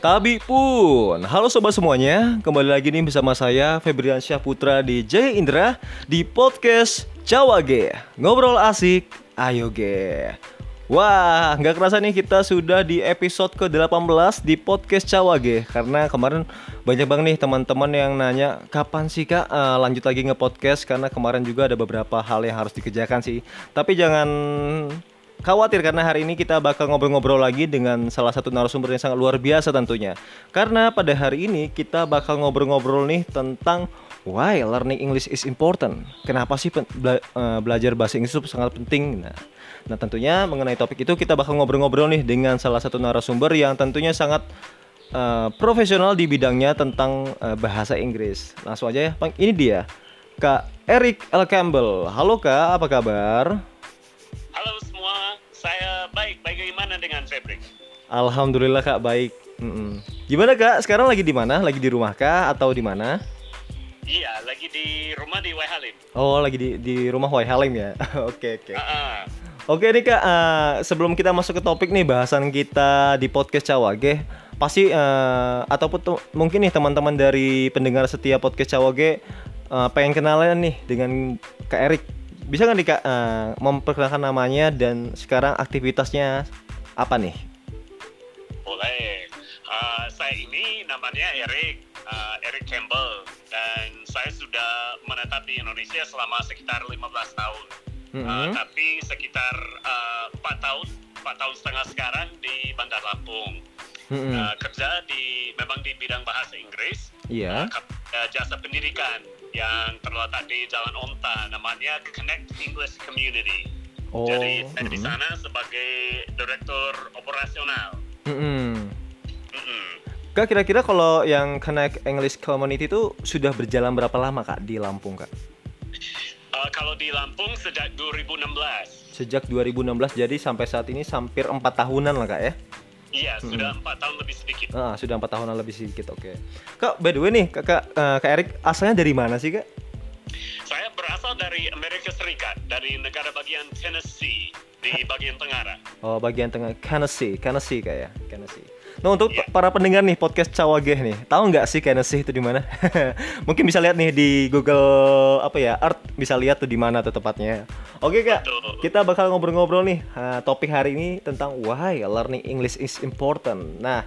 Tabi pun. Halo sobat semuanya, kembali lagi nih bersama saya Febriansyah Putra di Jaya Indra di podcast Jawa Ge. Ngobrol asik, ayo ge. Wah, nggak kerasa nih kita sudah di episode ke-18 di podcast Cawage Karena kemarin banyak banget nih teman-teman yang nanya Kapan sih kak uh, lanjut lagi nge-podcast Karena kemarin juga ada beberapa hal yang harus dikerjakan sih Tapi jangan khawatir karena hari ini kita bakal ngobrol-ngobrol lagi dengan salah satu narasumber yang sangat luar biasa tentunya Karena pada hari ini kita bakal ngobrol-ngobrol nih tentang Why learning English is important Kenapa sih bela uh, belajar bahasa Inggris itu sangat penting Nah Nah tentunya mengenai topik itu kita bakal ngobrol-ngobrol nih dengan salah satu narasumber yang tentunya sangat uh, profesional di bidangnya tentang uh, bahasa Inggris. Langsung aja ya, Bang. Ini dia, Kak Eric L. Campbell. Halo Kak, apa kabar? Halo saya baik. Bagaimana dengan Febri? Alhamdulillah Kak baik. Mm -mm. Gimana Kak? Sekarang lagi di mana? Lagi di rumah kah atau di mana? Iya, lagi di rumah di Waihalim. Oh, lagi di di rumah Waihalim ya. Oke, oke. Okay, okay. uh -uh. Oke nih kak, uh, sebelum kita masuk ke topik nih bahasan kita di podcast Cawage, pasti uh, ataupun mungkin nih teman-teman dari pendengar setia podcast Cawage uh, pengen kenalan nih dengan Kak Erik. Bisa nggak nih kak uh, memperkenalkan namanya dan sekarang aktivitasnya apa nih? Boleh. Uh, saya ini namanya Erik, uh, Erik Campbell dan saya sudah menetap di Indonesia selama sekitar 15 tahun. Mm -hmm. uh, tapi sekitar eh, empat uh, tahun empat tahun setengah sekarang di Bandar Lampung mm -hmm. uh, kerja di memang di bidang bahasa Inggris yeah. uh, jasa pendidikan yang terletak di Jalan Onta namanya Connect English Community oh. jadi saya mm -hmm. di sana sebagai direktur operasional mm -hmm. Mm -hmm. Kak kira-kira kalau yang Connect English Community itu sudah berjalan berapa lama kak di Lampung kak? Uh, kalau di Lampung sejak 2016. Sejak 2016 jadi sampai saat ini hampir empat tahunan lah kak ya? Iya hmm. sudah empat tahun lebih sedikit. Ah sudah empat tahunan lebih sedikit oke. Okay. Kak by the way nih kakak uh, kak Erik asalnya dari mana sih kak? Saya berasal dari Amerika Serikat dari negara bagian Tennessee di bagian tengah. Oh bagian tengah Tennessee Tennessee kak ya Tennessee. Nah untuk yeah. para pendengar nih podcast Cawageh nih, tahu nggak sih Tennessee itu di mana? Mungkin bisa lihat nih di Google apa ya Art bisa lihat tuh di mana tuh tepatnya. Oke kak, Betul. kita bakal ngobrol-ngobrol nih uh, topik hari ini tentang why learning English is important. Nah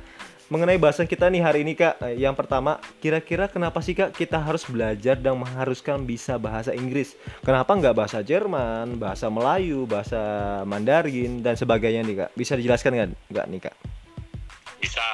mengenai bahasan kita nih hari ini kak, eh, yang pertama kira-kira kenapa sih kak kita harus belajar dan mengharuskan bisa bahasa Inggris? Kenapa nggak bahasa Jerman, bahasa Melayu, bahasa Mandarin dan sebagainya nih kak? Bisa dijelaskan nggak nggak nih kak? Bisa.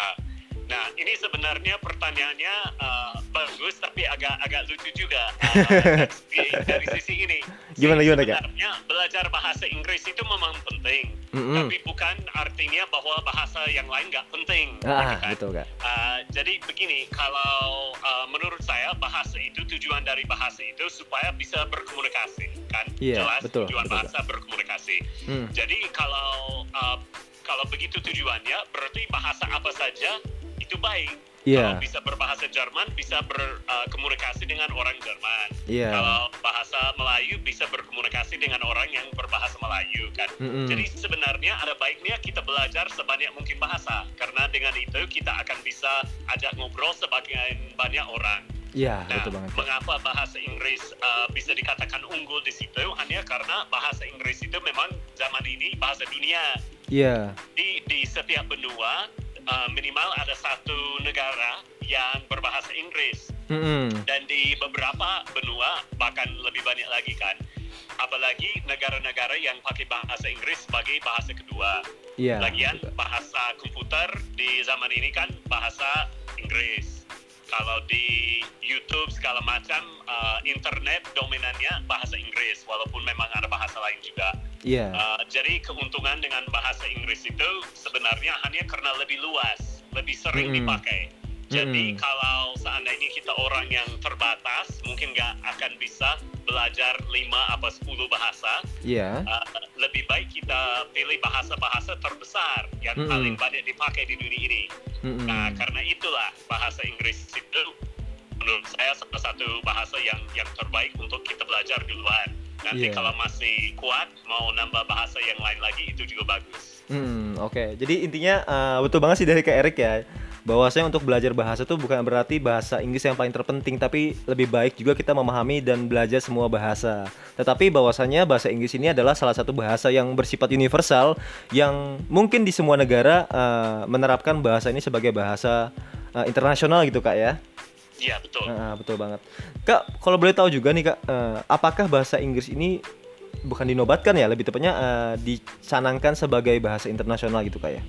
Nah, ini sebenarnya pertanyaannya uh, bagus tapi agak agak lucu juga uh, dari, dari sisi ini. Gimana gimana kak? Sebenarnya belajar bahasa Inggris itu memang penting, mm -hmm. tapi bukan artinya bahwa bahasa yang lain nggak penting. Ah, kan? betul kak. Uh, jadi begini, kalau uh, menurut saya bahasa itu tujuan dari bahasa itu supaya bisa berkomunikasi, kan? Yeah, Jelas betul, tujuan betul, bahasa kak. berkomunikasi. Mm. Jadi kalau uh, kalau begitu tujuannya berarti bahasa apa saja itu baik. Yeah. Kalau bisa berbahasa Jerman bisa berkomunikasi uh, dengan orang Jerman. Yeah. Kalau bahasa Melayu bisa berkomunikasi dengan orang yang berbahasa Melayu kan. Mm -hmm. Jadi sebenarnya ada baiknya kita belajar sebanyak mungkin bahasa karena dengan itu kita akan bisa ajak ngobrol sebagian banyak orang. Iya, nah, betul banget. Mengapa bahasa Inggris uh, bisa dikatakan unggul di situ? Hanya karena bahasa Inggris itu memang zaman ini bahasa dunia. Iya. Di di setiap benua uh, minimal ada satu negara yang berbahasa Inggris. Mm -hmm. Dan di beberapa benua bahkan lebih banyak lagi kan. Apalagi negara-negara yang pakai bahasa Inggris sebagai bahasa kedua. Iya. Lagian bahasa komputer di zaman ini kan bahasa Inggris kalau di YouTube segala macam uh, internet dominannya bahasa Inggris walaupun memang ada Yeah. Uh, jadi keuntungan dengan bahasa Inggris itu sebenarnya hanya karena lebih luas, lebih sering mm -hmm. dipakai. Jadi mm -hmm. kalau seandainya kita orang yang terbatas, mungkin nggak akan bisa belajar 5 apa 10 bahasa. Iya. Yeah. Uh, lebih baik kita pilih bahasa-bahasa terbesar yang mm -hmm. paling banyak dipakai di dunia ini. Mm -hmm. Nah, karena itulah bahasa Inggris itu menurut saya salah satu bahasa yang yang terbaik untuk kita belajar di luar. Nanti yeah. kalau masih kuat mau nambah bahasa yang lain lagi itu juga bagus. Hmm, oke. Okay. Jadi intinya uh, betul banget sih dari Kak Erik ya bahwasanya untuk belajar bahasa itu bukan berarti bahasa Inggris yang paling terpenting, tapi lebih baik juga kita memahami dan belajar semua bahasa. Tetapi bahwasanya bahasa Inggris ini adalah salah satu bahasa yang bersifat universal yang mungkin di semua negara uh, menerapkan bahasa ini sebagai bahasa uh, internasional gitu kak ya. Iya betul. Uh, betul banget. Kak, kalau boleh tahu juga nih kak, uh, apakah bahasa Inggris ini bukan dinobatkan ya, lebih tepatnya uh, dicanangkan sebagai bahasa internasional gitu kak ya?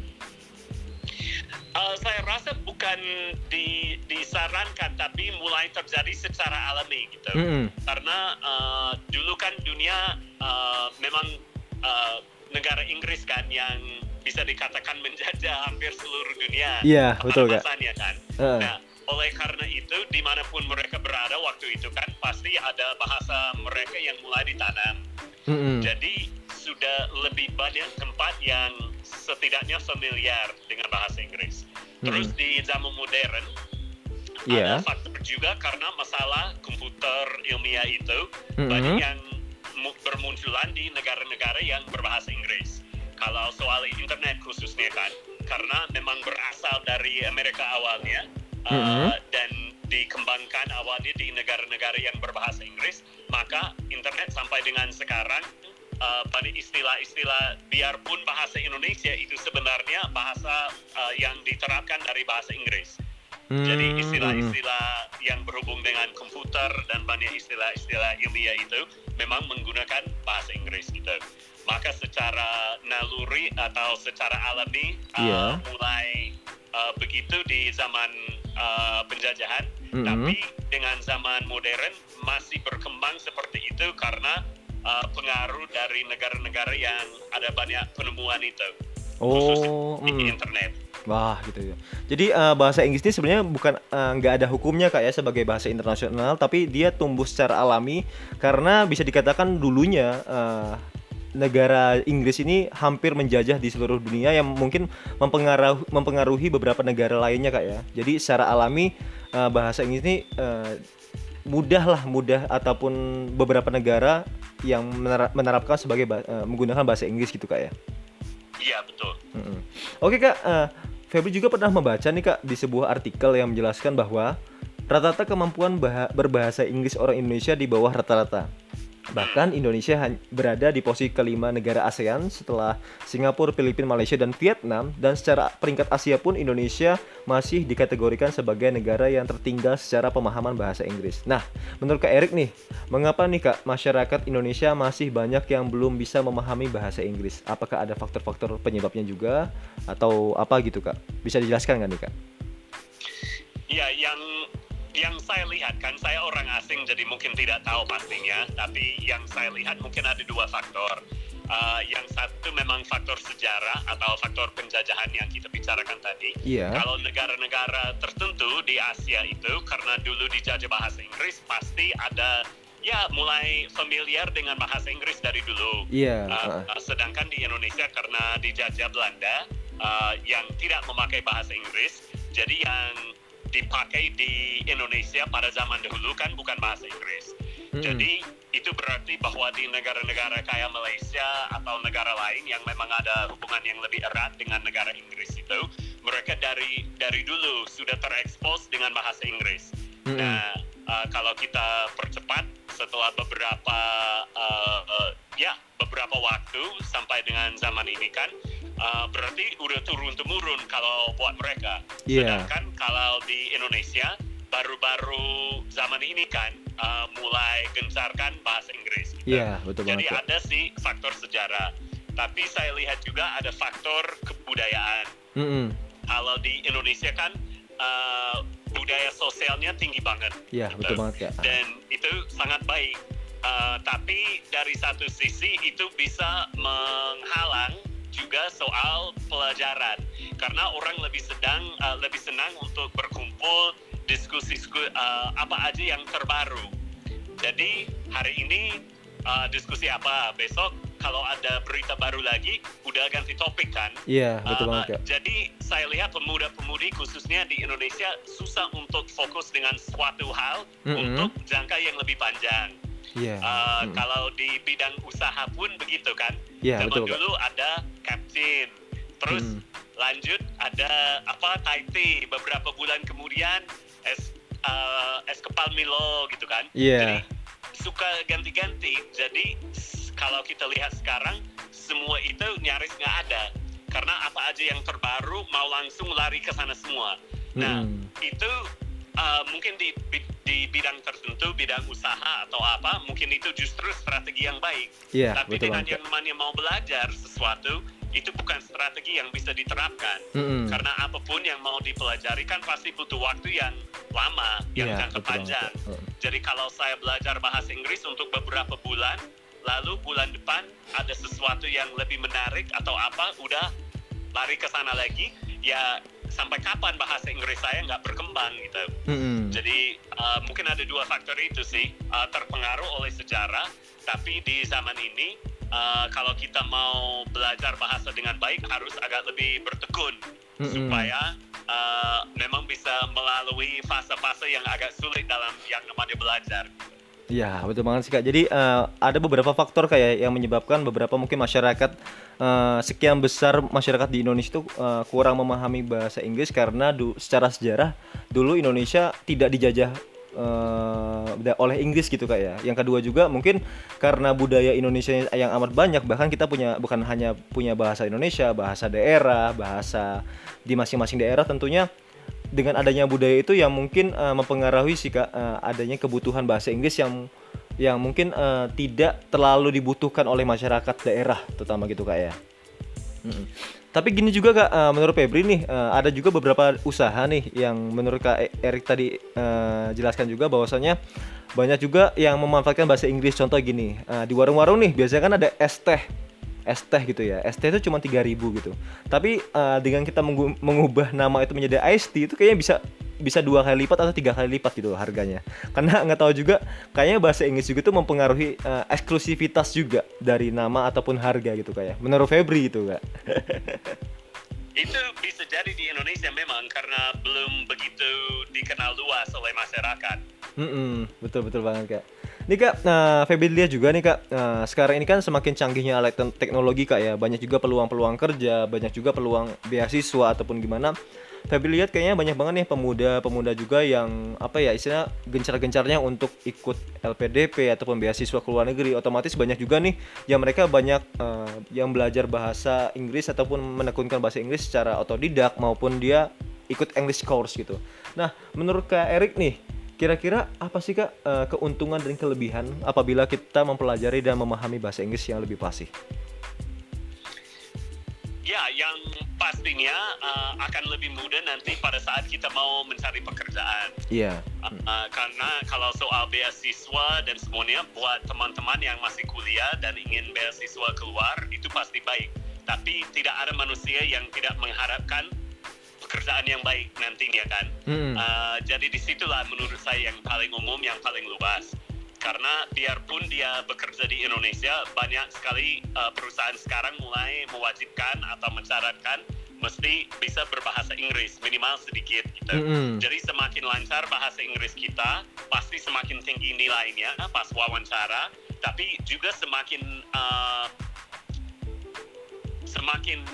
Uh, saya rasa bukan di, disarankan tapi mulai terjadi secara alami gitu mm -hmm. karena uh, dulu kan dunia uh, memang uh, negara Inggris kan yang bisa dikatakan menjajah hampir seluruh dunia iya yeah, betul kan uh. nah oleh karena itu di mana pun mereka berada waktu itu kan pasti ada bahasa mereka yang mulai ditanam mm -hmm. jadi sudah lebih banyak tempat yang setidaknya familiar dengan bahasa Inggris. Terus hmm. di zaman modern yeah. ada faktor juga karena masalah komputer ilmiah itu hmm. banyak yang bermunculan di negara-negara yang berbahasa Inggris. Kalau soal internet khususnya kan, karena memang berasal dari Amerika awalnya uh, hmm. dan dikembangkan awalnya di negara-negara yang berbahasa Inggris, maka internet sampai dengan sekarang uh, pada istilah-istilah biarpun bahasa Indonesia itu sebenarnya bahasa uh, yang diterapkan dari bahasa Inggris. Hmm. Jadi istilah-istilah yang berhubung dengan komputer dan banyak istilah-istilah ilmiah itu memang menggunakan bahasa Inggris gitu. Maka secara naluri atau secara alami yeah. uh, iya. mulai uh, begitu di zaman uh, penjajahan, mm -hmm. tapi dengan zaman modern masih berkembang seperti itu karena uh, pengaruh dari negara-negara yang ada banyak penemuan itu oh, di mm. internet. Wah gitu ya. Jadi uh, bahasa Inggris ini sebenarnya bukan eh, nggak uh, ada hukumnya kak ya sebagai bahasa internasional, tapi dia tumbuh secara alami karena bisa dikatakan dulunya uh, negara Inggris ini hampir menjajah di seluruh dunia yang mungkin mempengaruhi, mempengaruhi beberapa negara lainnya kak ya. Jadi secara alami uh, bahasa Inggris ini uh, mudah lah mudah ataupun beberapa negara yang menerapkan sebagai uh, menggunakan bahasa Inggris gitu kak ya iya betul mm -hmm. oke kak uh, Febri juga pernah membaca nih kak di sebuah artikel yang menjelaskan bahwa rata-rata kemampuan berbahasa Inggris orang Indonesia di bawah rata-rata Bahkan Indonesia berada di posisi kelima negara ASEAN setelah Singapura, Filipina, Malaysia, dan Vietnam. Dan secara peringkat Asia pun Indonesia masih dikategorikan sebagai negara yang tertinggal secara pemahaman bahasa Inggris. Nah, menurut Kak Erik nih, mengapa nih Kak masyarakat Indonesia masih banyak yang belum bisa memahami bahasa Inggris? Apakah ada faktor-faktor penyebabnya juga atau apa gitu Kak? Bisa dijelaskan nggak nih Kak? Ya, yang yang saya lihat kan saya orang asing jadi mungkin tidak tahu pastinya tapi yang saya lihat mungkin ada dua faktor uh, yang satu memang faktor sejarah atau faktor penjajahan yang kita bicarakan tadi yeah. kalau negara-negara tertentu di Asia itu karena dulu dijajah bahasa Inggris pasti ada ya mulai familiar dengan bahasa Inggris dari dulu. Yeah. Uh, uh. Sedangkan di Indonesia karena dijajah Belanda uh, yang tidak memakai bahasa Inggris, jadi yang dipakai di Indonesia pada zaman dahulu kan bukan bahasa Inggris. Hmm. Jadi itu berarti bahwa di negara-negara kayak Malaysia atau negara lain yang memang ada hubungan yang lebih erat dengan negara Inggris itu, mereka dari dari dulu sudah terekspos dengan bahasa Inggris. Hmm. Nah, uh, kalau kita percepat setelah beberapa uh, uh, ya beberapa waktu sampai dengan zaman ini kan uh, berarti udah turun temurun kalau buat mereka. Yeah. Sedangkan kalau di Indonesia baru-baru zaman ini kan uh, mulai gencarkan bahasa Inggris. Iya yeah, betul Jadi banget. ada sih faktor sejarah, tapi saya lihat juga ada faktor kebudayaan. Mm -hmm. Kalau di Indonesia kan uh, budaya sosialnya tinggi banget. Iya gitu. betul banget ya. Dan itu sangat baik. Uh, tapi dari satu sisi itu bisa menghalang juga soal pelajaran. Karena orang lebih sedang uh, lebih senang untuk berkumpul diskusi uh, apa aja yang terbaru. Jadi hari ini uh, diskusi apa? Besok kalau ada berita baru lagi udah ganti topik kan? Iya yeah, betul uh, banget ya. jadi saya lihat pemuda-pemudi khususnya di Indonesia susah untuk fokus dengan suatu hal mm -hmm. untuk jangka yang lebih panjang Yeah. Uh, hmm. Kalau di bidang usaha pun begitu kan. Yeah, Zaman betul, dulu Pak. ada captain, terus hmm. lanjut ada apa Thai tea beberapa bulan kemudian es uh, es kepal Milo gitu kan. Iya. Jadi suka ganti-ganti. Jadi kalau kita lihat sekarang semua itu nyaris nggak ada karena apa aja yang terbaru mau langsung lari ke sana semua. Nah Mm-mm. itu uh, mungkin di, di bidang tertentu, bidang usaha atau apa, mungkin itu justru strategi yang baik. Iya, Tapi betul dengan yang namanya mau belajar sesuatu, itu bukan strategi yang bisa diterapkan. Mm-mm. Karena apa pun yang mau dipelajari kan pasti butuh waktu yang lama, yang Iya, jangka panjang. Mm. Jadi kalau saya belajar bahasa Inggris untuk beberapa bulan, lalu bulan depan ada sesuatu yang lebih menarik atau apa, udah lari ke sana lagi, ya sampai kapan bahasa Inggris saya nggak berkembang gitu. Mm-mm. Jadi uh, mungkin ada dua faktor itu sih uh, terpengaruh oleh sejarah, tapi di zaman ini uh, kalau kita mau belajar bahasa dengan baik harus agak lebih bertekun Mm-mm. supaya uh, memang bisa melalui fase-fase yang agak sulit dalam yang namanya belajar. Ya betul banget sih kak. Jadi eh, ada beberapa faktor kayak yang menyebabkan beberapa mungkin masyarakat eh, sekian besar masyarakat di Indonesia itu eh, kurang memahami bahasa Inggris karena du- secara sejarah dulu Indonesia tidak dijajah da- oleh Inggris gitu kak ya. Yang kedua juga mungkin karena budaya Indonesia yang amat banyak bahkan kita punya bukan hanya punya bahasa Indonesia, bahasa daerah, bahasa di masing-masing daerah tentunya dengan adanya budaya itu yang mungkin eh, mempengaruhi sih kak eh, adanya kebutuhan bahasa Inggris yang yang mungkin eh, tidak terlalu dibutuhkan oleh masyarakat daerah terutama gitu kak ya. Mm-mm. Tapi gini juga kak, eh, menurut Febri nih eh, ada juga beberapa usaha nih yang menurut kak E- Erik tadi eh, jelaskan juga bahwasanya banyak juga yang memanfaatkan bahasa Inggris. Contoh gini eh, di warung-warung nih biasanya kan ada es teh es teh gitu ya. Es teh itu cuma 3000 gitu. Tapi eh, dengan kita mengu- mengubah nama itu menjadi iced tea itu kayaknya bisa bisa dua kali lipat atau tiga kali lipat gitu harganya. Karena nggak tahu juga kayaknya bahasa Inggris juga itu mempengaruhi eh, eksklusivitas juga dari nama ataupun harga gitu kayak menurut Febri itu kak. Itu bisa jadi di Indonesia memang karena belum begitu dikenal luas oleh masyarakat. Mm-mm, betul betul banget kak. Nih kak, nah, Febri lihat juga nih kak, nah, sekarang ini kan semakin canggihnya alat te- teknologi kak ya, banyak juga peluang-peluang kerja, banyak juga peluang beasiswa ataupun gimana. Febri lihat kayaknya banyak banget nih pemuda-pemuda juga yang apa ya istilah gencar-gencarnya untuk ikut LPDP ataupun beasiswa ke luar negeri. Otomatis banyak juga nih yang mereka banyak eh, yang belajar bahasa Inggris ataupun menekunkan bahasa Inggris secara otodidak maupun dia ikut English course gitu. Nah, menurut Kak Erik nih, kira-kira apa sih Kak eh, keuntungan dan kelebihan apabila kita mempelajari dan memahami bahasa Inggris yang lebih fasih? Ya, yang pastinya uh, akan lebih mudah nanti pada saat kita mau mencari pekerjaan. Iya. Uh, karena kalau soal beasiswa dan semuanya buat teman-teman yang masih kuliah dan ingin beasiswa keluar itu pasti baik. Tapi tidak ada manusia yang tidak mengharapkan pekerjaan yang baik nantinya kan. Mm-mm. Uh, jadi di situlah menurut saya yang paling umum, yang paling luas. Karena biarpun dia bekerja di Indonesia, banyak sekali uh, perusahaan sekarang mulai mewajibkan atau mensyaratkan mesti bisa berbahasa Inggris minimal sedikit gitu. Mm-mm. Jadi semakin lancar bahasa Inggris kita, pasti semakin tinggi nilainya pas wawancara, tapi juga semakin uh, semakin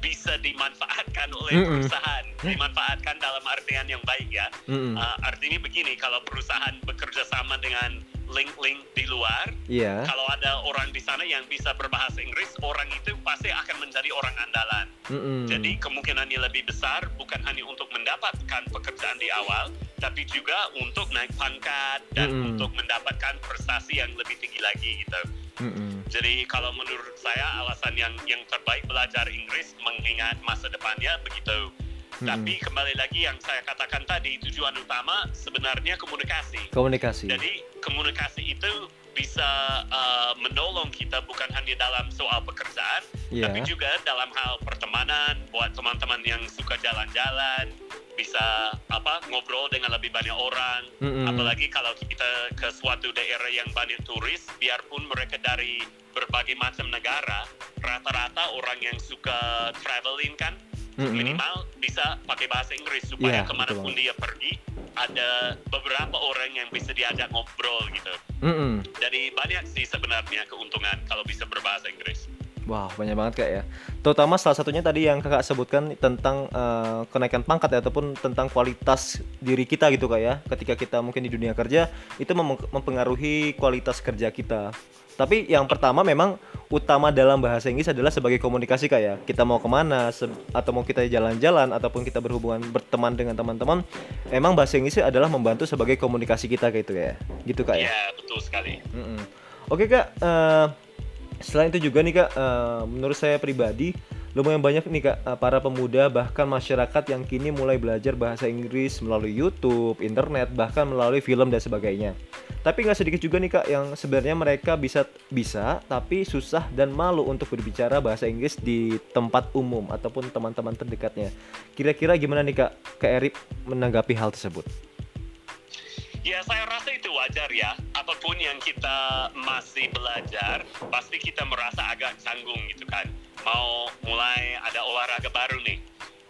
bisa dimanfaatkan oleh Mm-mm. perusahaan, dimanfaatkan dalam artian yang baik ya. Mm-mm. Uh, artinya begini, kalau perusahaan bekerja sama dengan link-link di luar, Iya. kalau ada orang di sana yang bisa berbahasa Inggris, orang itu pasti akan menjadi orang andalan. Mm-mm. Jadi kemungkinannya lebih besar bukan hanya untuk mendapatkan pekerjaan di awal, tapi juga untuk naik pangkat dan Mm-mm. untuk mendapatkan prestasi yang lebih tinggi lagi gitu. Mm-mm. Jadi kalau menurut saya alasan yang yang terbaik belajar Inggris mengingat masa depannya begitu. Tapi kembali lagi yang saya katakan tadi tujuan utama sebenarnya komunikasi. Komunikasi. Jadi komunikasi itu bisa uh, menolong kita bukan hanya dalam soal pekerjaan, Iya. tapi juga dalam hal pertemanan, buat teman-teman yang suka jalan-jalan, bisa apa ngobrol dengan lebih banyak orang. Mm-mm. Apalagi kalau kita ke suatu daerah yang banyak turis, biarpun mereka dari berbagai macam negara, rata-rata orang yang suka traveling kan Mm-mm. minimal bisa pakai bahasa Inggris supaya Iya, ke mana pun betul dia pergi ada beberapa orang yang bisa diajak ngobrol gitu. Mm-mm. Jadi banyak sih sebenarnya keuntungan kalau bisa berbahasa Inggris. Wah, wow, banyak banget kak ya. Terutama salah satunya tadi yang kakak sebutkan tentang uh, kenaikan pangkat ya, ataupun tentang kualitas diri kita gitu kak ya. Ketika kita mungkin di dunia kerja itu mempengaruhi kualitas kerja kita. Tapi yang pertama memang utama dalam bahasa Inggris adalah sebagai komunikasi kak ya. Kita mau ke mana atau mau kita jalan-jalan ataupun kita berhubungan berteman dengan teman-teman, emang bahasa Inggris adalah membantu sebagai komunikasi kita gitu ya. Gitu kak ya. Iya betul sekali. Mm -mm. Oke kak. Uh, Selain itu juga nih kak, uh, menurut saya pribadi lumayan banyak nih kak uh, para pemuda bahkan masyarakat yang kini mulai belajar bahasa Inggris melalui YouTube, internet, bahkan melalui film dan sebagainya. Tapi nggak sedikit juga nih kak yang sebenarnya mereka bisa bisa tapi susah dan malu untuk berbicara bahasa Inggris di tempat umum ataupun teman-teman terdekatnya. Kira-kira gimana nih kak, Kak Erik menanggapi hal tersebut? Ya saya rasa itu wajar ya. Apa pun yang kita masih belajar, pasti kita merasa agak canggung gitu kan. Mau mulai ada olahraga baru nih.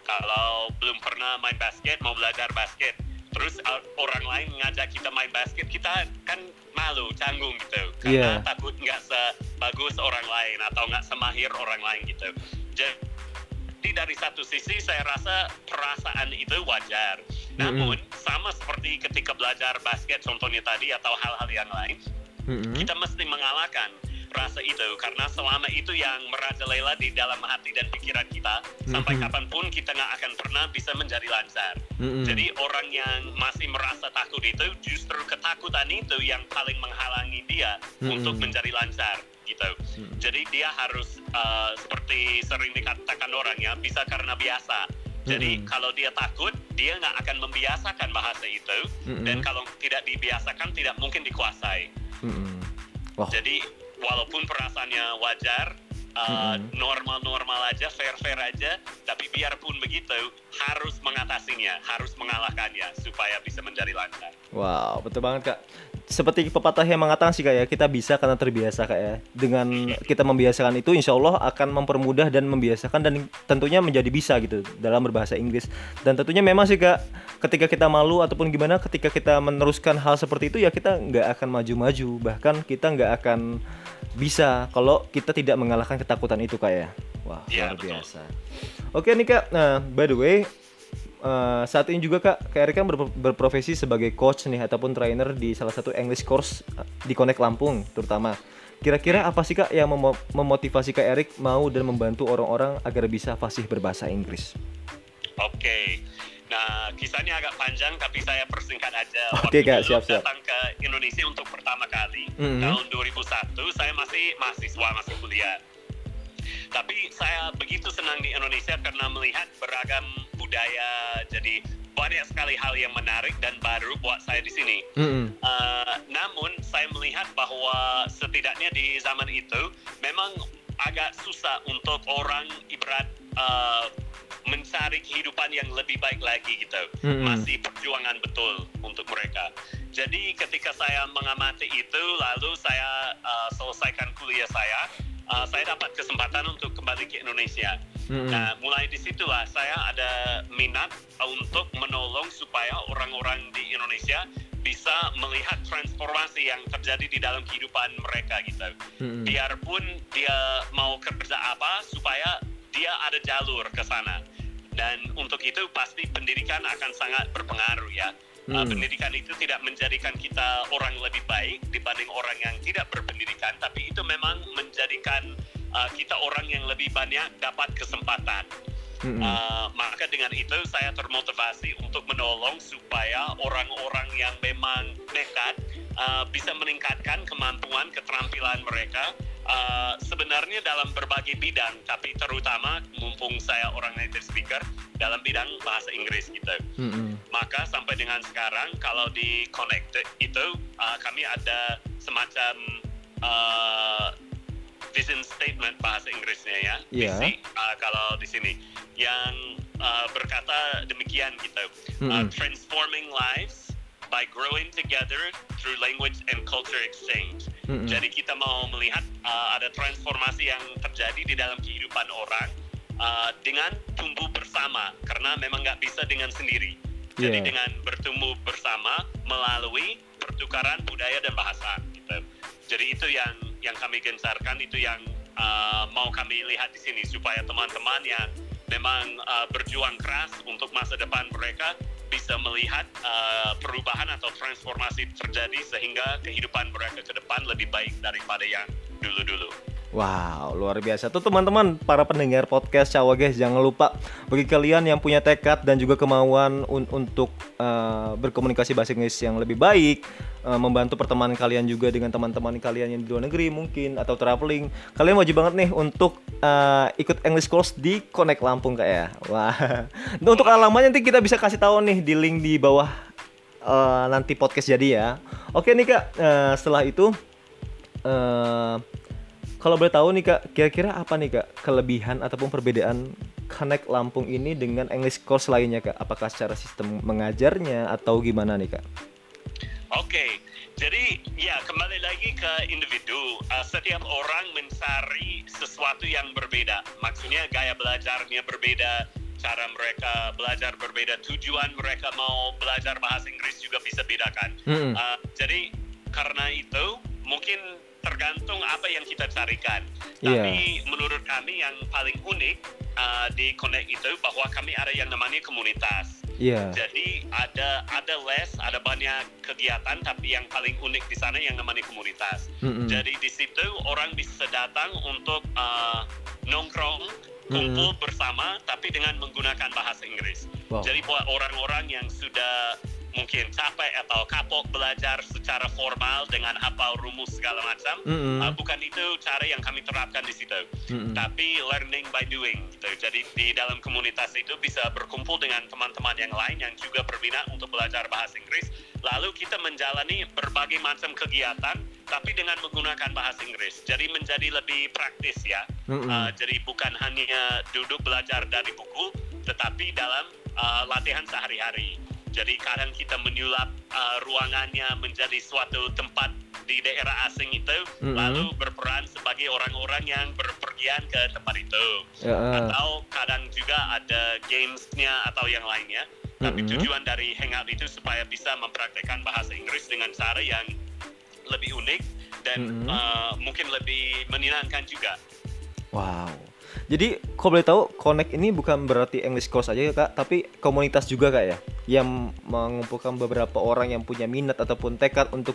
Kalau belum pernah main basket, mau belajar basket. Terus orang lain ngajak kita main basket, kita kan malu, canggung gitu. Karena yeah. takut nggak sebagus orang lain atau nggak semahir orang lain gitu. Jadi dari satu sisi saya rasa perasaan itu wajar namun mm -hmm. sama seperti ketika belajar basket contohnya tadi atau hal-hal yang lain, mm -hmm. kita mesti mengalahkan rasa itu karena selama itu yang merajalela di dalam hati dan pikiran kita mm-hmm. sampai kapan pun kita nggak akan pernah bisa menjadi lancar. Mm-hmm. Jadi orang yang masih merasa takut itu justru ketakutan itu yang paling menghalangi dia mm-hmm. untuk menjadi lancar gitu. Mm-hmm. Jadi dia harus uh, seperti sering dikatakan orang ya bisa karena biasa. Jadi mm-hmm. kalau dia takut, dia nggak akan membiasakan bahasa itu, mm-hmm. dan kalau tidak dibiasakan, tidak mungkin dikuasai. Mm-hmm. Oh. Jadi walaupun perasaannya wajar, uh, mm-hmm. normal-normal aja, fair-fair aja, tapi biarpun begitu harus mengatasinya, harus mengalahkannya supaya bisa menjadi lancar. Wow, betul banget kak seperti pepatah yang mengatakan sih kayak ya, kita bisa karena terbiasa kayak ya. dengan kita membiasakan itu insya Allah akan mempermudah dan membiasakan dan tentunya menjadi bisa gitu dalam berbahasa Inggris dan tentunya memang sih kak ketika kita malu ataupun gimana ketika kita meneruskan hal seperti itu ya kita nggak akan maju-maju bahkan kita nggak akan bisa kalau kita tidak mengalahkan ketakutan itu kayak ya. wah ya, luar biasa oke nih kak nah by the way uh, saat ini juga kak, Kak Erik kan ber berprofesi sebagai coach nih ataupun trainer di salah satu English course eh, di Connect Lampung terutama. Kira-kira apa sih kak yang mem memotivasi Kak Erik mau dan membantu orang-orang agar bisa fasih berbahasa Inggris? Oke, okay. nah kisahnya agak panjang tapi saya persingkat aja. Oke okay, kak, siap-siap. Datang ke Indonesia untuk pertama kali mm -hmm. tahun 2001, saya masih mahasiswa masih kuliah. Tapi saya begitu senang di Indonesia karena melihat beragam budaya jadi banyak sekali hal yang menarik dan baru buat saya di sini. Mm-hmm. Uh, namun saya melihat bahwa setidaknya di zaman itu memang agak susah untuk orang ibarat uh, mencari kehidupan yang lebih baik lagi gitu. Mm-hmm. Masih perjuangan betul untuk mereka. Jadi ketika saya mengamati itu, lalu saya uh, selesaikan kuliah saya, uh, saya dapat kesempatan untuk kembali ke Indonesia. Mm-hmm. Nah, mulai di situlah saya ada minat untuk menolong supaya orang-orang di Indonesia bisa melihat transformasi yang terjadi di dalam kehidupan mereka gitu. Mm-hmm. Biarpun dia mau kerja apa, supaya dia ada jalur ke sana. Dan untuk itu pasti pendidikan akan sangat berpengaruh ya. Uh, pendidikan itu tidak menjadikan kita orang lebih baik dibanding orang yang tidak berpendidikan, tapi itu memang uh, kita orang yang lebih banyak dapat kesempatan. Mm-hmm. Uh, maka dengan itu saya termotivasi untuk menolong supaya orang-orang yang memang nekat uh, bisa meningkatkan kemampuan keterampilan mereka uh, sebenarnya dalam berbagai bidang, tapi terutama mumpung saya orang native speaker dalam bidang bahasa Inggris gitu. Mm-hmm. Maka sampai dengan sekarang kalau di Connected itu uh, kami ada semacam uh, vision statement bahasa Inggrisnya ya, yeah. visi uh, kalau di sini yang uh, berkata demikian gitu, mm-hmm. uh, transforming lives by growing together through language and culture exchange. Mm-hmm. Jadi kita mau melihat uh, ada transformasi yang terjadi di dalam kehidupan orang uh, dengan tumbuh bersama karena memang nggak bisa dengan sendiri. Jadi yeah. dengan bertumbuh bersama melalui pertukaran budaya dan bahasa. Gitu. Jadi itu yang yang kami gencarkan itu yang uh, mau kami lihat di sini supaya teman-teman yang memang uh, berjuang keras untuk masa depan mereka bisa melihat uh, perubahan atau transformasi terjadi sehingga kehidupan mereka ke depan lebih baik daripada yang dulu-dulu. Wow, luar biasa. Tuh teman-teman, para pendengar podcast Cawage, jangan lupa bagi kalian yang punya tekad dan juga kemauan un untuk uh, berkomunikasi bahasa Inggris yang lebih baik, uh, membantu pertemanan kalian juga dengan teman-teman kalian yang di luar negeri mungkin atau traveling. Kalian wajib banget nih untuk uh, ikut English course di Connect Lampung kak ya. Wah. Nah, untuk alamatnya nanti kita bisa kasih tahu nih di link di bawah uh, nanti podcast jadi ya. Oke nih kak, uh, setelah itu uh, kalau boleh tahu nih kak, kira-kira apa nih kak kelebihan ataupun perbedaan Connect Lampung ini dengan English course lainnya kak? Apakah secara sistem mengajarnya atau gimana nih kak? Oke, okay. jadi ya kembali lagi ke individu. Uh, setiap orang mencari sesuatu yang berbeda. Maksudnya gaya belajarnya berbeda, cara mereka belajar berbeda, tujuan mereka mau belajar bahasa Inggris juga bisa bedakan. Mm -hmm. uh, jadi karena itu mungkin tergantung apa yang kita carikan. Yeah. Tapi menurut kami yang paling unik uh, di Connect itu bahwa kami ada yang namanya komunitas. Yeah. Jadi ada ada les, ada banyak kegiatan, tapi yang paling unik di sana yang namanya komunitas. Mm -hmm. Jadi di situ orang bisa datang untuk uh, nongkrong, kumpul mm -hmm. bersama, tapi dengan menggunakan bahasa Inggris. Wow. Jadi buat orang-orang yang sudah mungkin capek atau kapok belajar secara formal dengan hafal rumus segala macam. Mm-hmm. Uh, bukan itu cara yang kami terapkan di situ. Mm-hmm. Tapi learning by doing. Gitu. Jadi di dalam komunitas itu bisa berkumpul dengan teman-teman yang lain yang juga berminat untuk belajar bahasa Inggris. Lalu kita menjalani berbagai macam kegiatan, tapi dengan menggunakan bahasa Inggris. Jadi menjadi lebih praktis ya. Mm-hmm. Uh, jadi bukan hanya duduk belajar dari buku, tetapi dalam uh, latihan sehari-hari. Jadi kadang kita menyulap uh, ruangannya menjadi suatu tempat di daerah asing itu, mm-hmm. lalu berperan sebagai orang-orang yang berpergian ke tempat itu. Yeah. Atau kadang juga ada gamesnya atau yang lainnya. Mm-hmm. Tapi tujuan dari hangout itu supaya bisa mempraktekkan bahasa Inggris dengan cara yang lebih unik dan mm-hmm. uh, mungkin lebih menyenangkan juga. Wow. Jadi kalau boleh tahu Connect ini bukan berarti English course aja ya kak, tapi komunitas juga kak ya, yang mengumpulkan beberapa orang yang punya minat ataupun tekad untuk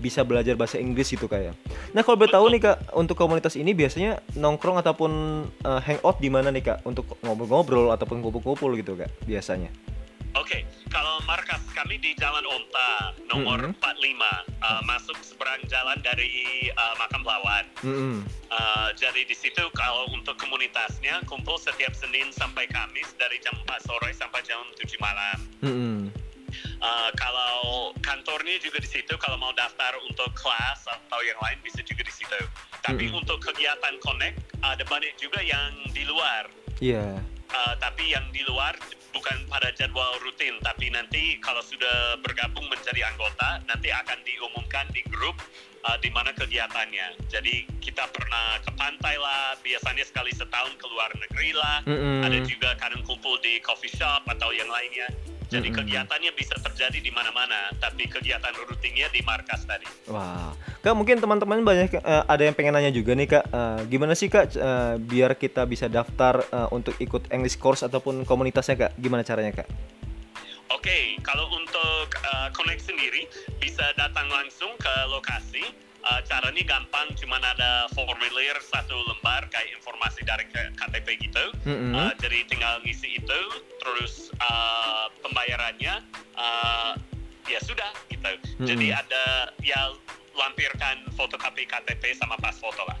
bisa belajar bahasa Inggris itu kak ya. Nah kalau boleh tahu nih kak, untuk komunitas ini biasanya nongkrong ataupun uh, hangout di mana nih kak, untuk ngobrol-ngobrol ataupun kumpul-kumpul gitu kak biasanya? Oke, okay. Kalau markas kami di Jalan Onta nomor mm -hmm. 45 uh, masuk seberang jalan dari uh, Makam Lawan. Mm -hmm. uh, jadi di situ kalau untuk komunitasnya kumpul setiap Senin sampai Kamis dari jam 4 sore sampai jam 7 malam. Mm -hmm. uh, kalau kantornya juga di situ, kalau mau daftar untuk kelas atau yang lain bisa juga di situ. Tapi mm -hmm. untuk kegiatan connect ada banyak juga yang di luar. Iya. Yeah uh, tapi yang di luar bukan pada jadwal rutin tapi nanti kalau sudah bergabung menjadi anggota nanti akan diumumkan di grup uh, di mana kegiatannya. Jadi kita pernah ke pantai lah biasanya sekali setahun ke luar negeri lah. Mm -hmm. ada juga kadang kumpul di coffee shop atau yang lainnya jadi mm -hmm. kegiatannya bisa terjadi di mana-mana, tapi kegiatan rutinnya di markas tadi. Wah, kak mungkin teman-teman banyak uh, ada yang pengen nanya juga nih kak, uh, gimana sih kak uh, biar kita bisa daftar uh, untuk ikut English course ataupun komunitasnya kak? Gimana caranya kak? Oke, okay, kalau untuk uh, connect sendiri bisa datang langsung ke lokasi uh, caranya gampang cuma ada formulir satu lembar kayak informasi dari KTP gitu mm-hmm. uh, jadi tinggal ngisi itu terus uh, pembayarannya uh, ya sudah gitu mm-hmm. jadi ada ya lampirkan fotokopi KTP sama pas foto lah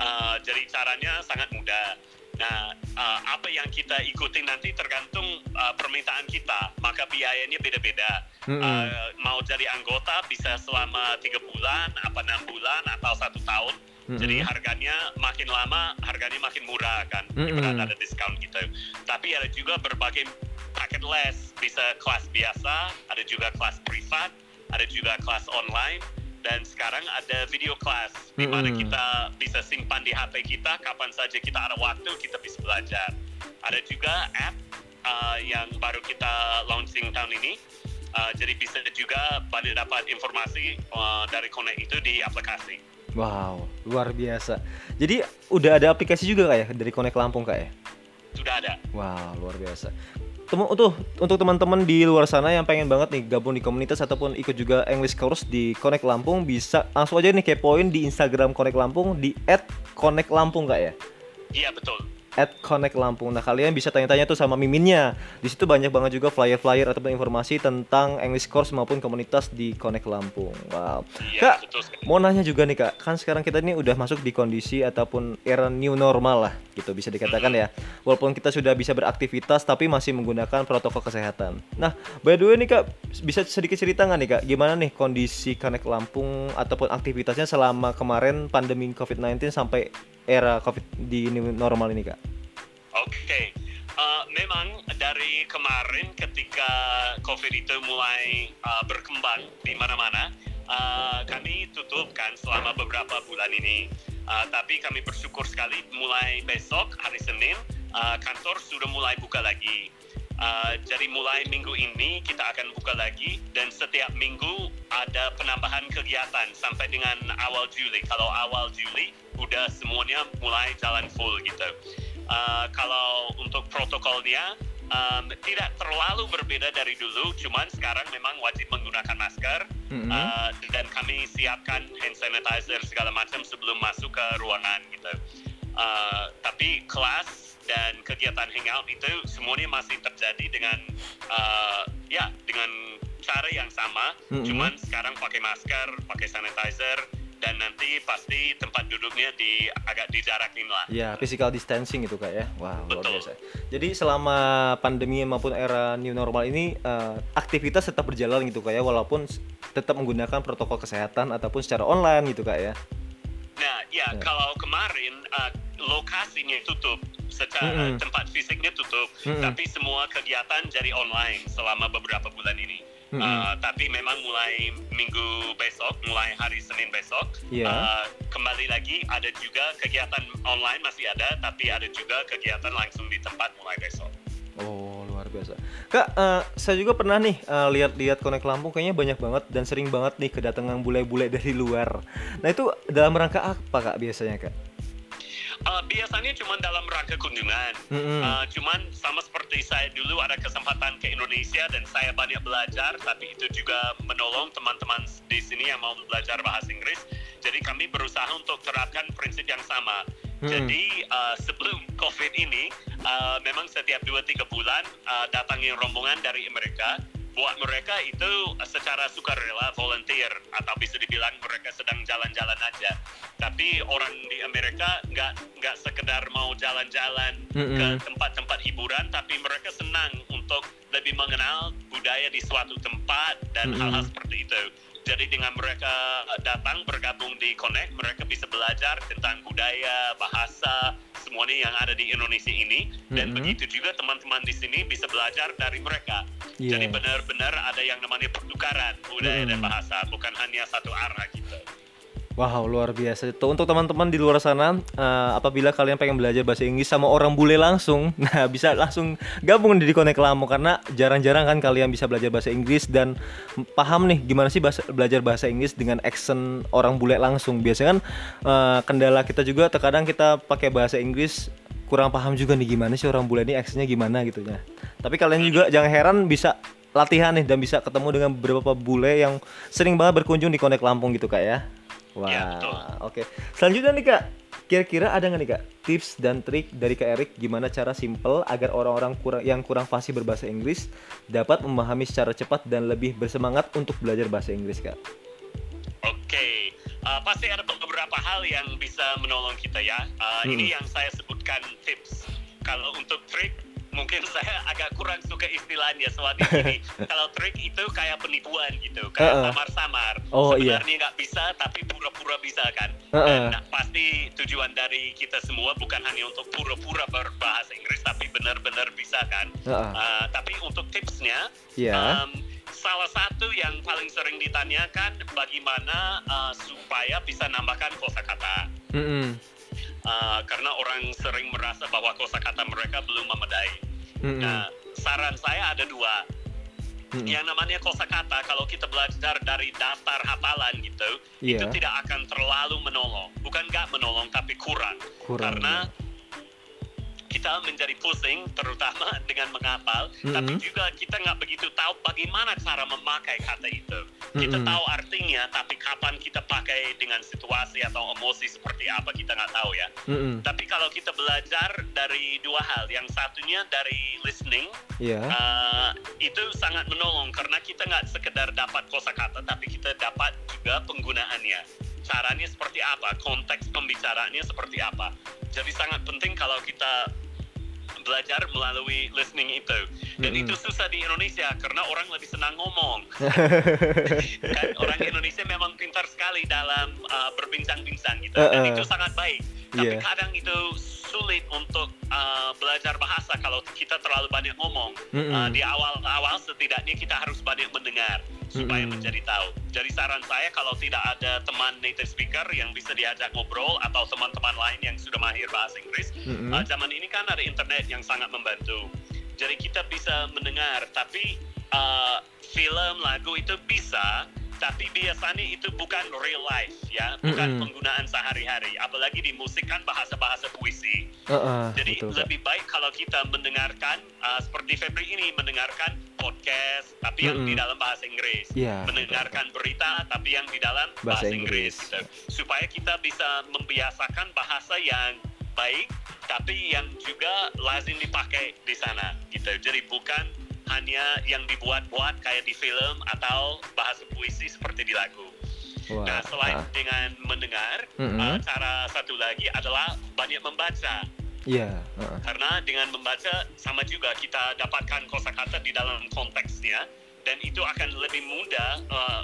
uh, jadi caranya sangat mudah Nah, uh, apa yang kita ikutin nanti tergantung uh, permintaan kita, maka biayanya beda-beda. Mm-hmm. Uh, mau jadi anggota bisa selama tiga bulan, apa enam bulan, atau satu tahun. Mm-hmm. Jadi harganya makin lama, harganya makin murah kan, mm-hmm. ada diskon gitu. Tapi ada juga berbagai paket les, bisa kelas biasa, ada juga kelas privat, ada juga kelas online dan sekarang ada video class di mana hmm. kita bisa simpan di HP kita kapan saja kita ada waktu kita bisa belajar. Ada juga app uh, yang baru kita launching tahun ini. Uh, jadi bisa juga pada dapat informasi uh, dari Connect itu di aplikasi. Wow, luar biasa. Jadi udah ada aplikasi juga kak ya dari Connect Lampung kak ya? Sudah ada. Wow, luar biasa. Temu untuk untuk teman-teman di luar sana yang pengen banget nih gabung di komunitas ataupun ikut juga English course di Connect Lampung bisa langsung aja nih kepoin di Instagram Connect Lampung di @connectlampung kak ya? Iya betul at Connect Lampung. Nah kalian bisa tanya-tanya tuh sama miminnya. Di situ banyak banget juga flyer-flyer ataupun informasi tentang English course maupun komunitas di Connect Lampung. Wow. Iya, kak, betul mau nanya juga nih kak, kan sekarang kita ini udah masuk di kondisi ataupun era new normal lah, gitu bisa dikatakan ya. Walaupun kita sudah bisa beraktivitas tapi masih menggunakan protokol kesehatan. Nah, by the way nih kak, bisa sedikit cerita nggak nih kak, gimana nih kondisi Connect Lampung ataupun aktivitasnya selama kemarin pandemi COVID-19 sampai era COVID di normal ini kak? Oke, okay. uh, memang dari kemarin ketika COVID itu mulai uh, berkembang di mana-mana, uh, kami tutup kan selama beberapa bulan ini. Uh, tapi kami bersyukur sekali mulai besok hari Senin uh, kantor sudah mulai buka lagi. Uh, jadi mulai minggu ini kita akan buka lagi dan setiap minggu ada penambahan kegiatan sampai dengan awal Juli. Kalau awal Juli udah semuanya mulai jalan full gitu. Uh, kalau untuk protokolnya um, tidak terlalu berbeda dari dulu, cuman sekarang memang wajib menggunakan masker mm-hmm. uh, dan kami siapkan hand sanitizer segala macam sebelum masuk ke ruangan gitu. Uh, tapi kelas dan kegiatan hangout itu semuanya masih terjadi dengan uh, ya dengan cara yang sama, mm -hmm. cuman sekarang pakai masker, pakai sanitizer dan nanti pasti tempat duduknya di agak dijarakin lah. Ya, physical distancing itu kak ya. Wah, wow, luar biasa. Jadi selama pandemi maupun era new normal ini uh, aktivitas tetap berjalan gitu kak ya, walaupun tetap menggunakan protokol kesehatan ataupun secara online gitu kak ya. Nah, ya, ya. kalau kemarin uh, lokasinya tutup secara mm -hmm. tempat fisiknya tutup, mm -hmm. tapi semua kegiatan jadi online selama beberapa bulan ini. Mm -hmm. uh, tapi memang mulai minggu besok, mulai hari Senin besok, yeah. Iya. uh, kembali lagi ada juga kegiatan online masih ada, tapi ada juga kegiatan langsung di tempat mulai besok. Oh luar biasa, kak. Uh, saya juga pernah nih uh, lihat-lihat Connect Lampung, kayaknya banyak banget dan sering banget nih kedatangan bule-bule dari luar. Nah itu dalam rangka apa kak biasanya kak? Uh, biasanya cuma dalam rangka kunjungan. Mm-hmm. Uh, cuman sama seperti saya dulu ada kesempatan ke Indonesia dan saya banyak belajar, tapi itu juga menolong teman-teman di sini yang mau belajar bahasa Inggris. Jadi kami berusaha untuk terapkan prinsip yang sama. Hmm. Jadi uh, sebelum COVID ini, uh, memang setiap 2-3 bulan uh, datangin rombongan dari Amerika buat mereka itu secara sukarela volunteer atau bisa dibilang mereka sedang jalan-jalan aja tapi orang di Amerika nggak nggak sekedar mau jalan-jalan mm-hmm. ke tempat-tempat hiburan tapi mereka senang untuk lebih mengenal budaya di suatu tempat dan hal-hal seperti itu jadi dengan mereka datang bergabung di Connect mereka bisa belajar tentang budaya bahasa semuanya yang ada di Indonesia ini dan mm-hmm. begitu juga teman-teman di sini bisa belajar dari mereka. Yeah. Jadi benar-benar ada yang namanya pertukaran budaya mm-hmm. dan bahasa, bukan hanya satu arah gitu. Wow, luar biasa. Itu untuk teman-teman di luar sana, uh, apabila kalian pengen belajar bahasa Inggris sama orang bule langsung, nah bisa langsung gabung di Connect Lamu karena jarang-jarang kan kalian bisa belajar bahasa Inggris dan paham nih gimana sih bahasa, belajar bahasa Inggris dengan accent orang bule langsung. Biasanya kan uh, kendala kita juga terkadang kita pakai bahasa Inggris kurang paham juga nih gimana sih orang bule ini accentnya gimana gitu ya. Tapi kalian juga jangan heran bisa latihan nih dan bisa ketemu dengan beberapa bule yang sering banget berkunjung di Connect Lampung gitu kak ya. Wah, ya, oke. Okay. Selanjutnya nih kak, kira-kira ada nggak nih kak tips dan trik dari kak Erik gimana cara simple agar orang-orang kurang yang kurang fasih berbahasa Inggris dapat memahami secara cepat dan lebih bersemangat untuk belajar bahasa Inggris kak? Oke, okay. uh, pasti ada beberapa hal yang bisa menolong kita ya. Uh, hmm. Ini yang saya sebutkan tips. Kalau untuk trik mungkin saya agak kurang suka istilahnya soalnya ini kalau trik itu kayak penipuan gitu kayak samar-samar uh -uh. oh, iya. sebenarnya nggak iya. bisa tapi pura-pura bisa kan uh -uh. dan nah, pasti tujuan dari kita semua bukan hanya untuk pura-pura berbahasa Inggris tapi benar-benar bisa kan uh -uh. Uh, tapi untuk tipsnya yeah. um, salah satu yang paling sering ditanyakan bagaimana uh, supaya bisa nambahkan kosakata mm -hmm uh, karena orang sering merasa bahwa kosakata mereka belum memadai. Mm-hmm. Nah, saran saya ada dua. hmm. yang namanya kosakata kalau kita belajar dari daftar hafalan gitu yeah. itu tidak akan terlalu menolong bukan nggak menolong tapi kurang, kurang karena ya kita menjadi pusing terutama dengan menghafal mm-hmm. tapi juga kita nggak begitu tahu bagaimana cara memakai kata itu kita mm-hmm. tahu artinya tapi kapan kita pakai dengan situasi atau emosi seperti apa kita nggak tahu ya mm-hmm. tapi kalau kita belajar dari dua hal yang satunya dari listening yeah. Iya. uh, itu sangat menolong karena kita nggak sekedar dapat kosakata tapi kita dapat juga penggunaannya caranya seperti apa, konteks pembicaraannya seperti apa. Jadi sangat penting kalau kita belajar melalui listening itu. Dan mm -hmm. itu susah di Indonesia karena orang lebih senang ngomong. kan orang Indonesia memang pintar sekali dalam uh, berbincang-bincang gitu. Uh -uh. Dan itu sangat baik. Tapi yeah. kadang itu sulit untuk uh, belajar bahasa kalau kita terlalu banyak ngomong. Mm -hmm. uh, di awal-awal setidaknya kita harus banyak mendengar supaya mm-hmm. menjadi tahu. Jadi saran saya kalau tidak ada teman native speaker yang bisa diajak ngobrol atau teman-teman lain yang sudah mahir bahasa Inggris, mm-hmm. uh, zaman ini kan ada internet yang sangat membantu. Jadi kita bisa mendengar, tapi uh, film, lagu itu bisa, tapi biasanya itu bukan real life ya, bukan mm-hmm. penggunaan sehari-hari. Apalagi di musik kan bahasa-bahasa puisi. Uh-uh, Jadi betul, lebih baik kalau kita mendengarkan uh, seperti Febri ini mendengarkan podcast tapi yang mm-hmm. di dalam bahasa Inggris, yeah, mendengarkan betul. berita tapi yang di dalam bahasa, bahasa Inggris, Inggris gitu. supaya kita bisa membiasakan bahasa yang baik tapi yang juga lazim dipakai di sana gitu. Jadi bukan hanya yang dibuat-buat kayak di film atau bahasa puisi seperti di lagu. Wah, nah, selain ah. dengan mendengar, mm -hmm. uh, cara satu lagi adalah banyak membaca. Iya. Yeah. Uh. Karena dengan membaca sama juga kita dapatkan kosakata di dalam konteksnya dan itu akan lebih mudah uh,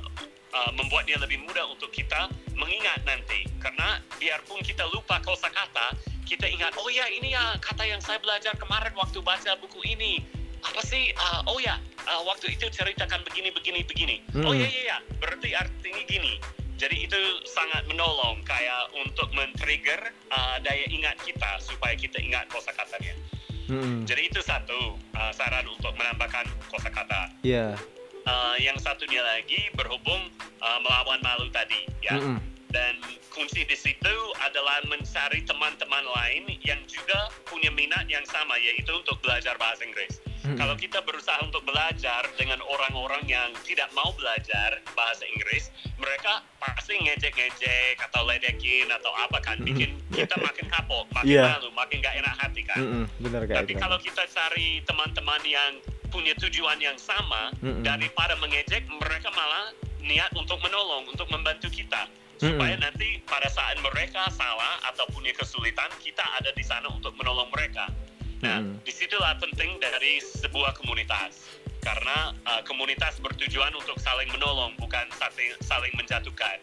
uh, membuatnya lebih mudah untuk kita mengingat nanti. Karena biarpun kita lupa kosakata, kita ingat oh ya ini ya kata yang saya belajar kemarin waktu baca buku ini apa sih uh, oh ya uh, waktu itu ceritakan begini begini begini hmm. oh ya ya ya berarti artinya gini jadi itu sangat menolong kayak untuk men-trigger uh, daya ingat kita supaya kita ingat kosakatanya. Hmm. Jadi itu satu uh, saran untuk menambahkan kosakata. Iya. Yeah. Uh, yang satunya lagi berhubung uh, melawan malu tadi, ya. Mm -mm. Dan kunci di situ adalah mencari teman-teman lain yang juga punya minat yang sama, yaitu untuk belajar bahasa Inggris. Kalau kita berusaha untuk belajar dengan orang-orang yang tidak mau belajar bahasa Inggris, mereka pasti ngejek-ngejek atau ledekin atau apa kan, bikin kita makin kapok, makin yeah. malu, makin gak enak hati kan. Mm -hmm. Benar, Tapi kalau kita cari teman-teman yang punya tujuan yang sama, mm -hmm. daripada mengejek, mereka malah niat untuk menolong, untuk membantu kita supaya mm -hmm. nanti pada saat mereka salah atau punya kesulitan kita ada di sana untuk menolong mereka. Nah, hmm. di situlah penting dari sebuah komunitas. Karena uh, komunitas bertujuan untuk saling menolong, bukan saling menjatuhkan.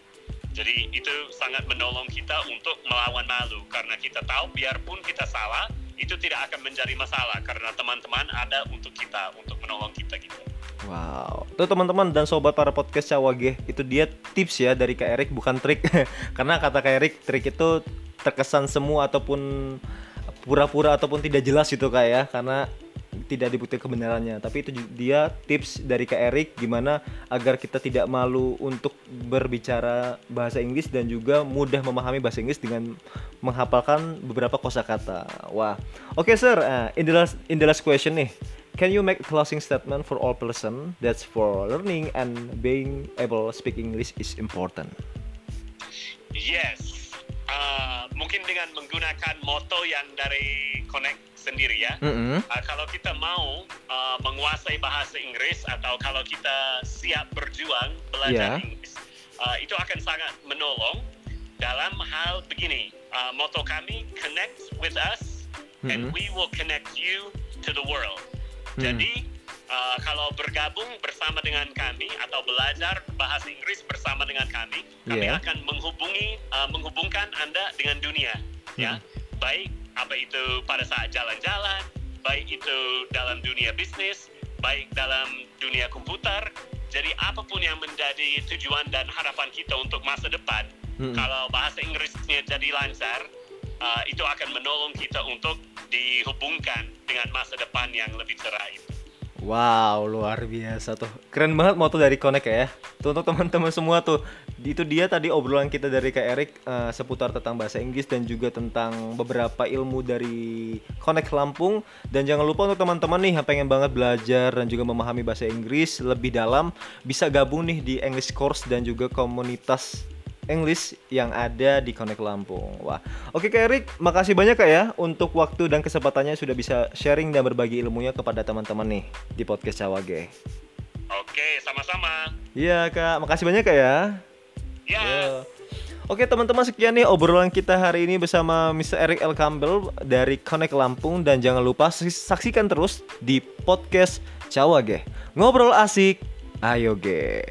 Jadi itu sangat menolong kita untuk melawan malu. Karena kita tahu biarpun kita salah, itu tidak akan menjadi masalah. Karena teman-teman ada untuk kita, untuk menolong kita gitu. Wow, tuh teman-teman dan sobat para podcast Cawage, itu dia tips ya dari Kak Erik bukan trik. Karena kata Kak Erik, trik itu terkesan semua ataupun pura-pura ataupun tidak jelas gitu kak ya karena tidak dibuktikan kebenarannya tapi itu dia tips dari Kak Erik gimana agar kita tidak malu untuk berbicara bahasa Inggris dan juga mudah memahami bahasa Inggris dengan menghafalkan beberapa kosakata. Wah. Oke, okay, sir. Uh, in the last in the last question nih. Can you make a closing statement for all person that's for learning and being able to speak English is important? Yes. Uh, mungkin dengan menggunakan moto yang dari Connect sendiri ya. Mm-hmm. Uh, kalau kita mau uh, menguasai bahasa Inggris atau kalau kita siap berjuang belajar yeah. Inggris, uh, itu akan sangat menolong dalam hal begini. Uh, moto kami connect with us mm-hmm. and we will connect you to the world. Mm-hmm. Jadi uh, kalau bergabung bersama dengan kami atau belajar bahasa Inggris bersama dengan kami, kami yeah. akan menghubungi uh, menghubungkan Anda dengan dunia, ya. hmm. ya. Baik apa itu pada saat jalan-jalan, baik itu dalam dunia bisnis, baik dalam dunia komputer. Jadi apa pun yang menjadi tujuan dan harapan kita untuk masa depan, hmm. kalau bahasa Inggrisnya jadi lancar, uh, itu akan menolong kita untuk dihubungkan dengan masa depan yang lebih cerah itu. Wow, luar biasa tuh. Keren banget moto dari Connect ya. Tuh untuk teman-teman semua tuh. Itu dia tadi obrolan kita dari Kak Erik uh, seputar tentang bahasa Inggris dan juga tentang beberapa ilmu dari Connect Lampung. Dan jangan lupa untuk teman-teman nih yang pengen banget belajar dan juga memahami bahasa Inggris lebih dalam, bisa gabung nih di English Course dan juga komunitas English yang ada di Connect Lampung. Wah, oke Kak Erik, makasih banyak Kak ya untuk waktu dan kesempatannya sudah bisa sharing dan berbagi ilmunya kepada teman-teman nih di podcast Cawage. Oke, sama-sama. Iya Kak, makasih banyak Kak ya. Ya. Yeah. Oke teman-teman sekian nih obrolan kita hari ini bersama Mr. Eric L. Campbell dari Connect Lampung dan jangan lupa saksikan terus di podcast Cawage. Ngobrol asik, ayo ge.